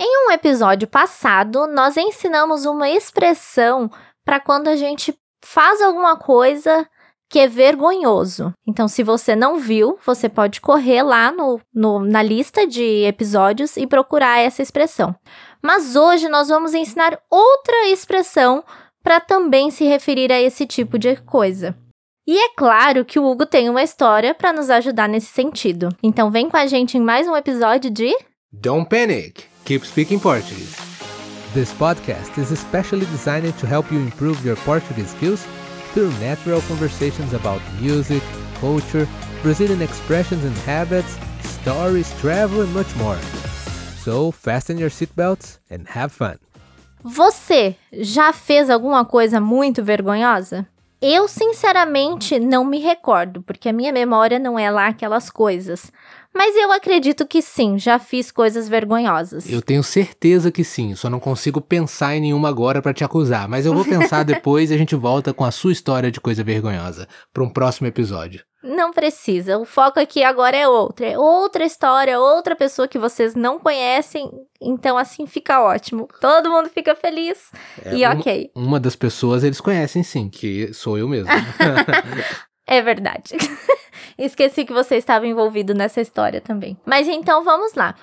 Em um episódio passado, nós ensinamos uma expressão para quando a gente faz alguma coisa que é vergonhoso. Então, se você não viu, você pode correr lá no, no, na lista de episódios e procurar essa expressão. Mas hoje nós vamos ensinar outra expressão para também se referir a esse tipo de coisa. E é claro que o Hugo tem uma história para nos ajudar nesse sentido. Então, vem com a gente em mais um episódio de Don't Panic! Keep speaking Portuguese. This podcast is especially designed to help you improve your Portuguese skills through natural conversations about music, culture, Brazilian expressions and habits, stories, travel, and much more. So, fasten your seatbelts and have fun. Você já fez alguma coisa muito vergonhosa? Eu, sinceramente, não me recordo, porque a minha memória não é lá aquelas coisas. Mas eu acredito que sim, já fiz coisas vergonhosas. Eu tenho certeza que sim, só não consigo pensar em nenhuma agora para te acusar, mas eu vou pensar depois e a gente volta com a sua história de coisa vergonhosa para um próximo episódio. Não precisa, o foco aqui agora é outra, é outra história, outra pessoa que vocês não conhecem, então assim fica ótimo. Todo mundo fica feliz é, e ok. Uma das pessoas eles conhecem sim, que sou eu mesmo. é verdade. Esqueci que você estava envolvido nessa história também. Mas então vamos lá.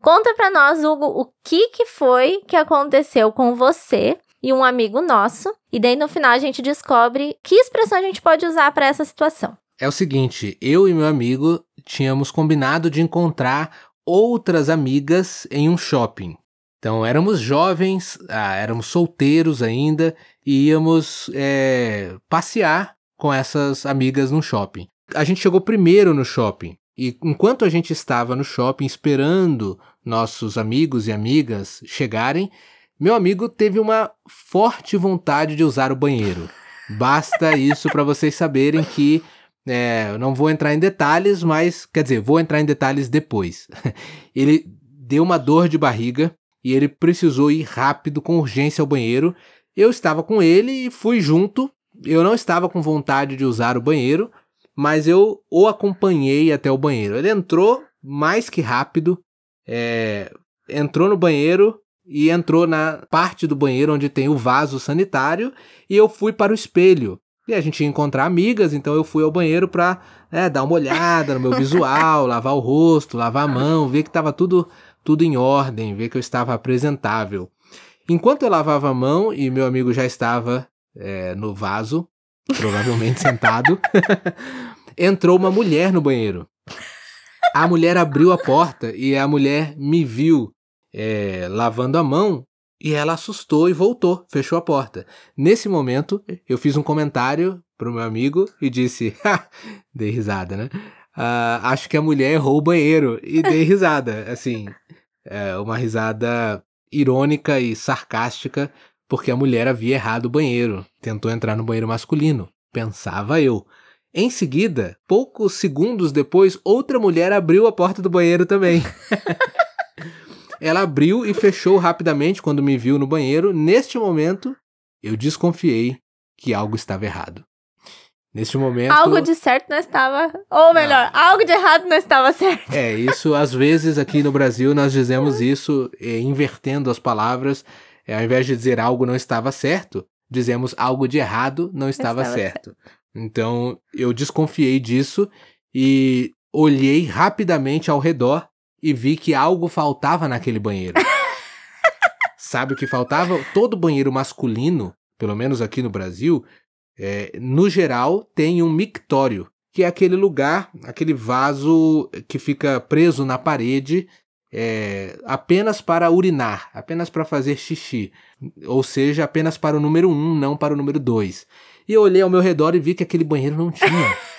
Conta para nós, Hugo, o que, que foi que aconteceu com você e um amigo nosso. E daí no final a gente descobre que expressão a gente pode usar para essa situação. É o seguinte, eu e meu amigo tínhamos combinado de encontrar outras amigas em um shopping. Então éramos jovens, ah, éramos solteiros ainda e íamos é, passear com essas amigas no shopping. A gente chegou primeiro no shopping e enquanto a gente estava no shopping esperando nossos amigos e amigas chegarem, meu amigo teve uma forte vontade de usar o banheiro. Basta isso para vocês saberem que é, não vou entrar em detalhes, mas quer dizer, vou entrar em detalhes depois. ele deu uma dor de barriga e ele precisou ir rápido, com urgência ao banheiro. Eu estava com ele e fui junto. Eu não estava com vontade de usar o banheiro, mas eu o acompanhei até o banheiro. Ele entrou mais que rápido, é, entrou no banheiro e entrou na parte do banheiro onde tem o vaso sanitário e eu fui para o espelho. E a gente ia encontrar amigas, então eu fui ao banheiro pra é, dar uma olhada no meu visual, lavar o rosto, lavar a mão, ver que estava tudo, tudo em ordem, ver que eu estava apresentável. Enquanto eu lavava a mão e meu amigo já estava é, no vaso, provavelmente sentado, entrou uma mulher no banheiro. A mulher abriu a porta e a mulher me viu é, lavando a mão e ela assustou e voltou, fechou a porta. Nesse momento, eu fiz um comentário pro meu amigo e disse: dei risada, né? Uh, acho que a mulher errou o banheiro. E dei risada. Assim, é uma risada irônica e sarcástica, porque a mulher havia errado o banheiro. Tentou entrar no banheiro masculino. Pensava eu. Em seguida, poucos segundos depois, outra mulher abriu a porta do banheiro também. Ela abriu e fechou rapidamente quando me viu no banheiro. Neste momento, eu desconfiei que algo estava errado. Neste momento. Algo de certo não estava. Ou melhor, não. algo de errado não estava certo. É, isso às vezes aqui no Brasil nós dizemos isso é, invertendo as palavras. É, ao invés de dizer algo não estava certo, dizemos algo de errado não estava, estava certo. certo. Então eu desconfiei disso e olhei rapidamente ao redor e vi que algo faltava naquele banheiro. Sabe o que faltava? Todo banheiro masculino, pelo menos aqui no Brasil, é, no geral, tem um mictório, que é aquele lugar, aquele vaso que fica preso na parede é, apenas para urinar, apenas para fazer xixi. Ou seja, apenas para o número um, não para o número dois. E eu olhei ao meu redor e vi que aquele banheiro não tinha.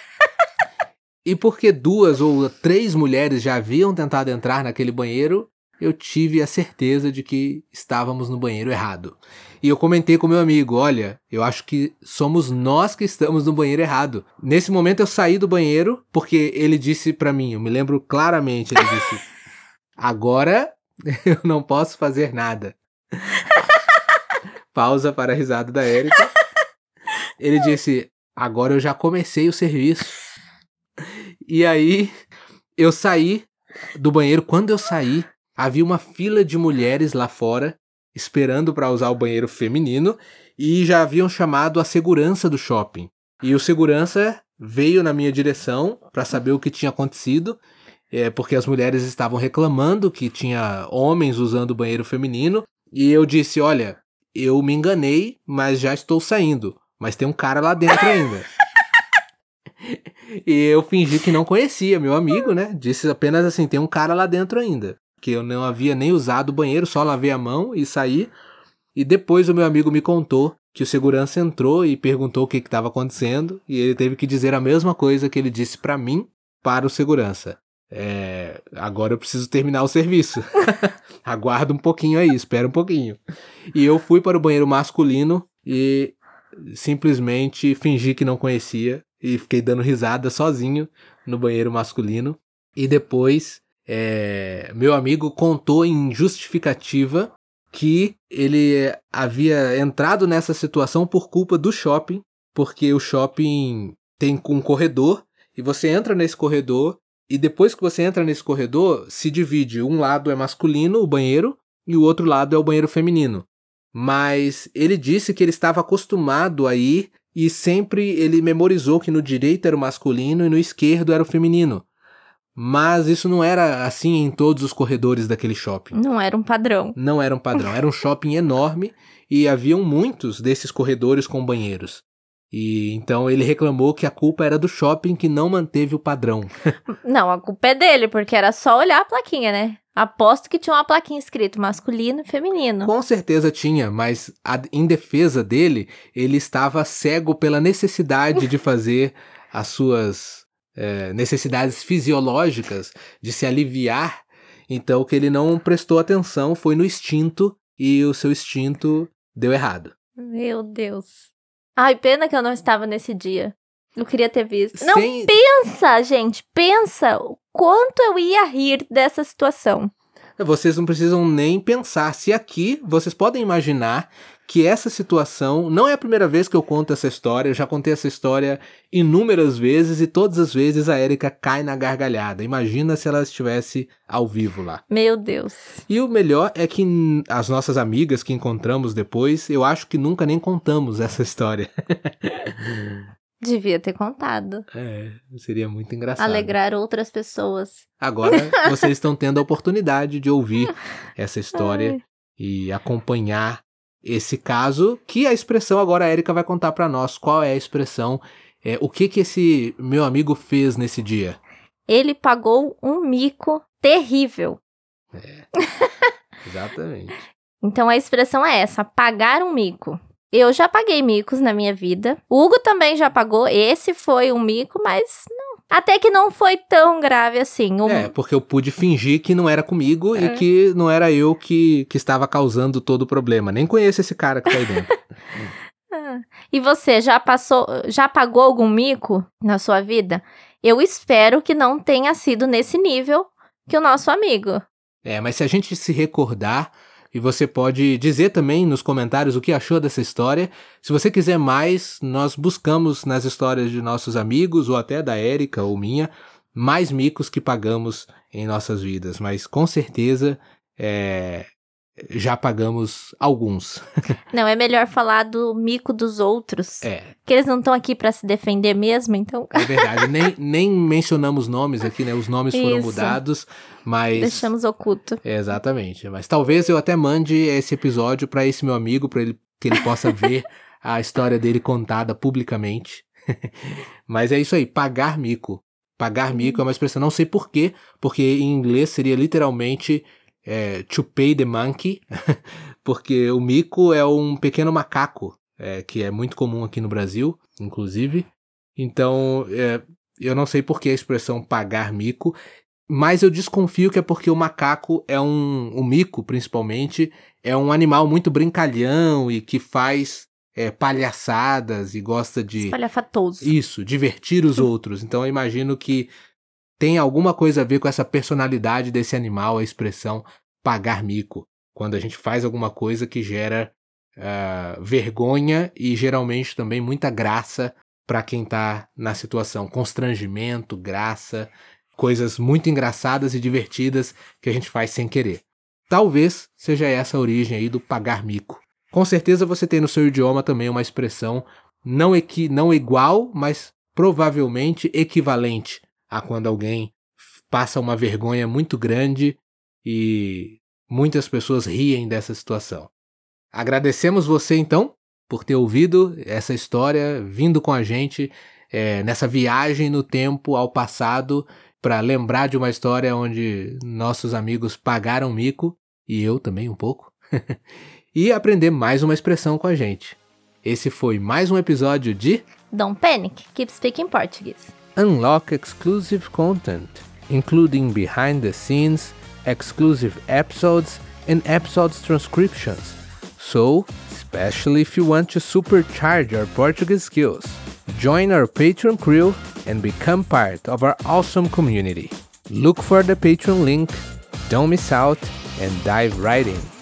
E porque duas ou três mulheres já haviam tentado entrar naquele banheiro, eu tive a certeza de que estávamos no banheiro errado. E eu comentei com meu amigo: olha, eu acho que somos nós que estamos no banheiro errado. Nesse momento eu saí do banheiro porque ele disse para mim, eu me lembro claramente, ele disse: agora eu não posso fazer nada. Pausa para a risada da Érica. Ele disse: agora eu já comecei o serviço. E aí eu saí do banheiro. Quando eu saí, havia uma fila de mulheres lá fora esperando para usar o banheiro feminino e já haviam chamado a segurança do shopping. E o segurança veio na minha direção para saber o que tinha acontecido, é, porque as mulheres estavam reclamando que tinha homens usando o banheiro feminino. E eu disse: Olha, eu me enganei, mas já estou saindo. Mas tem um cara lá dentro ainda. e eu fingi que não conhecia meu amigo, né? Disse apenas assim: tem um cara lá dentro ainda. Que eu não havia nem usado o banheiro, só lavei a mão e saí. E depois o meu amigo me contou que o segurança entrou e perguntou o que estava acontecendo, e ele teve que dizer a mesma coisa que ele disse para mim para o segurança. É, agora eu preciso terminar o serviço. Aguarda um pouquinho aí, espera um pouquinho. E eu fui para o banheiro masculino e simplesmente fingi que não conhecia e fiquei dando risada sozinho no banheiro masculino. E depois, é, meu amigo contou em justificativa que ele havia entrado nessa situação por culpa do shopping, porque o shopping tem um corredor e você entra nesse corredor e depois que você entra nesse corredor, se divide. Um lado é masculino, o banheiro, e o outro lado é o banheiro feminino. Mas ele disse que ele estava acostumado a ir e sempre ele memorizou que no direito era o masculino e no esquerdo era o feminino. Mas isso não era assim em todos os corredores daquele shopping. Não era um padrão. Não era um padrão. Era um shopping enorme e haviam muitos desses corredores com banheiros. E então ele reclamou que a culpa era do shopping que não manteve o padrão. não, a culpa é dele, porque era só olhar a plaquinha, né? Aposto que tinha uma plaquinha escrito masculino e feminino. Com certeza tinha, mas a, em defesa dele, ele estava cego pela necessidade de fazer as suas é, necessidades fisiológicas de se aliviar, então o que ele não prestou atenção foi no instinto e o seu instinto deu errado. Meu Deus. Ai, pena que eu não estava nesse dia. Eu queria ter visto. Sem... Não, pensa, gente, pensa o quanto eu ia rir dessa situação. Vocês não precisam nem pensar. Se aqui vocês podem imaginar que essa situação não é a primeira vez que eu conto essa história, eu já contei essa história inúmeras vezes e todas as vezes a Erika cai na gargalhada. Imagina se ela estivesse ao vivo lá. Meu Deus. E o melhor é que as nossas amigas que encontramos depois, eu acho que nunca nem contamos essa história. Devia ter contado. É, seria muito engraçado. Alegrar outras pessoas. Agora vocês estão tendo a oportunidade de ouvir essa história Ai. e acompanhar esse caso, que a expressão agora a Erika vai contar para nós qual é a expressão, é, o que que esse meu amigo fez nesse dia. Ele pagou um mico terrível. É, exatamente. então a expressão é essa, pagar um mico. Eu já paguei micos na minha vida. O Hugo também já pagou. Esse foi um mico, mas. Até que não foi tão grave assim. Um... É, porque eu pude fingir que não era comigo é. e que não era eu que, que estava causando todo o problema. Nem conheço esse cara que tá aí dentro. Ah. e você já passou, já pagou algum mico na sua vida? Eu espero que não tenha sido nesse nível que o nosso amigo. É, mas se a gente se recordar, e você pode dizer também nos comentários o que achou dessa história. Se você quiser mais, nós buscamos nas histórias de nossos amigos, ou até da Érica ou minha, mais micos que pagamos em nossas vidas. Mas com certeza é, já pagamos alguns. não, é melhor falar do mico dos outros. É. Que eles não estão aqui para se defender mesmo, então. é verdade. Nem, nem mencionamos nomes aqui, né? Os nomes foram Isso. mudados, mas. Deixamos oculto. É, exatamente. Mas talvez eu até mande esse episódio para esse meu amigo, para ele que ele possa ver a história dele contada publicamente. mas é isso aí, pagar mico. Pagar mico é uma expressão, não sei porquê, porque em inglês seria literalmente é, To Pay the Monkey, porque o mico é um pequeno macaco, é, que é muito comum aqui no Brasil, inclusive. Então, é, eu não sei por que a expressão pagar mico, mas eu desconfio que é porque o macaco é um. O mico, principalmente, é um animal muito brincalhão e que faz é, palhaçadas e gosta de. Espalhafatoso. Isso, divertir os outros. Então eu imagino que tem alguma coisa a ver com essa personalidade desse animal, a expressão pagar mico, quando a gente faz alguma coisa que gera uh, vergonha e geralmente também muita graça para quem está na situação, constrangimento, graça. coisas muito engraçadas e divertidas que a gente faz sem querer. Talvez seja essa a origem aí do pagar mico. Com certeza você tem no seu idioma também uma expressão não, equi não igual, mas provavelmente equivalente a quando alguém passa uma vergonha muito grande e muitas pessoas riem dessa situação. Agradecemos você então por ter ouvido essa história, vindo com a gente é, nessa viagem no tempo ao passado para lembrar de uma história onde nossos amigos pagaram mico e eu também um pouco e aprender mais uma expressão com a gente. Esse foi mais um episódio de Don't Panic, Keep Speaking Portuguese. Unlock exclusive content, including behind the scenes, exclusive episodes, and episodes transcriptions. So, especially if you want to supercharge your Portuguese skills, join our Patreon crew and become part of our awesome community. Look for the Patreon link, don't miss out, and dive right in.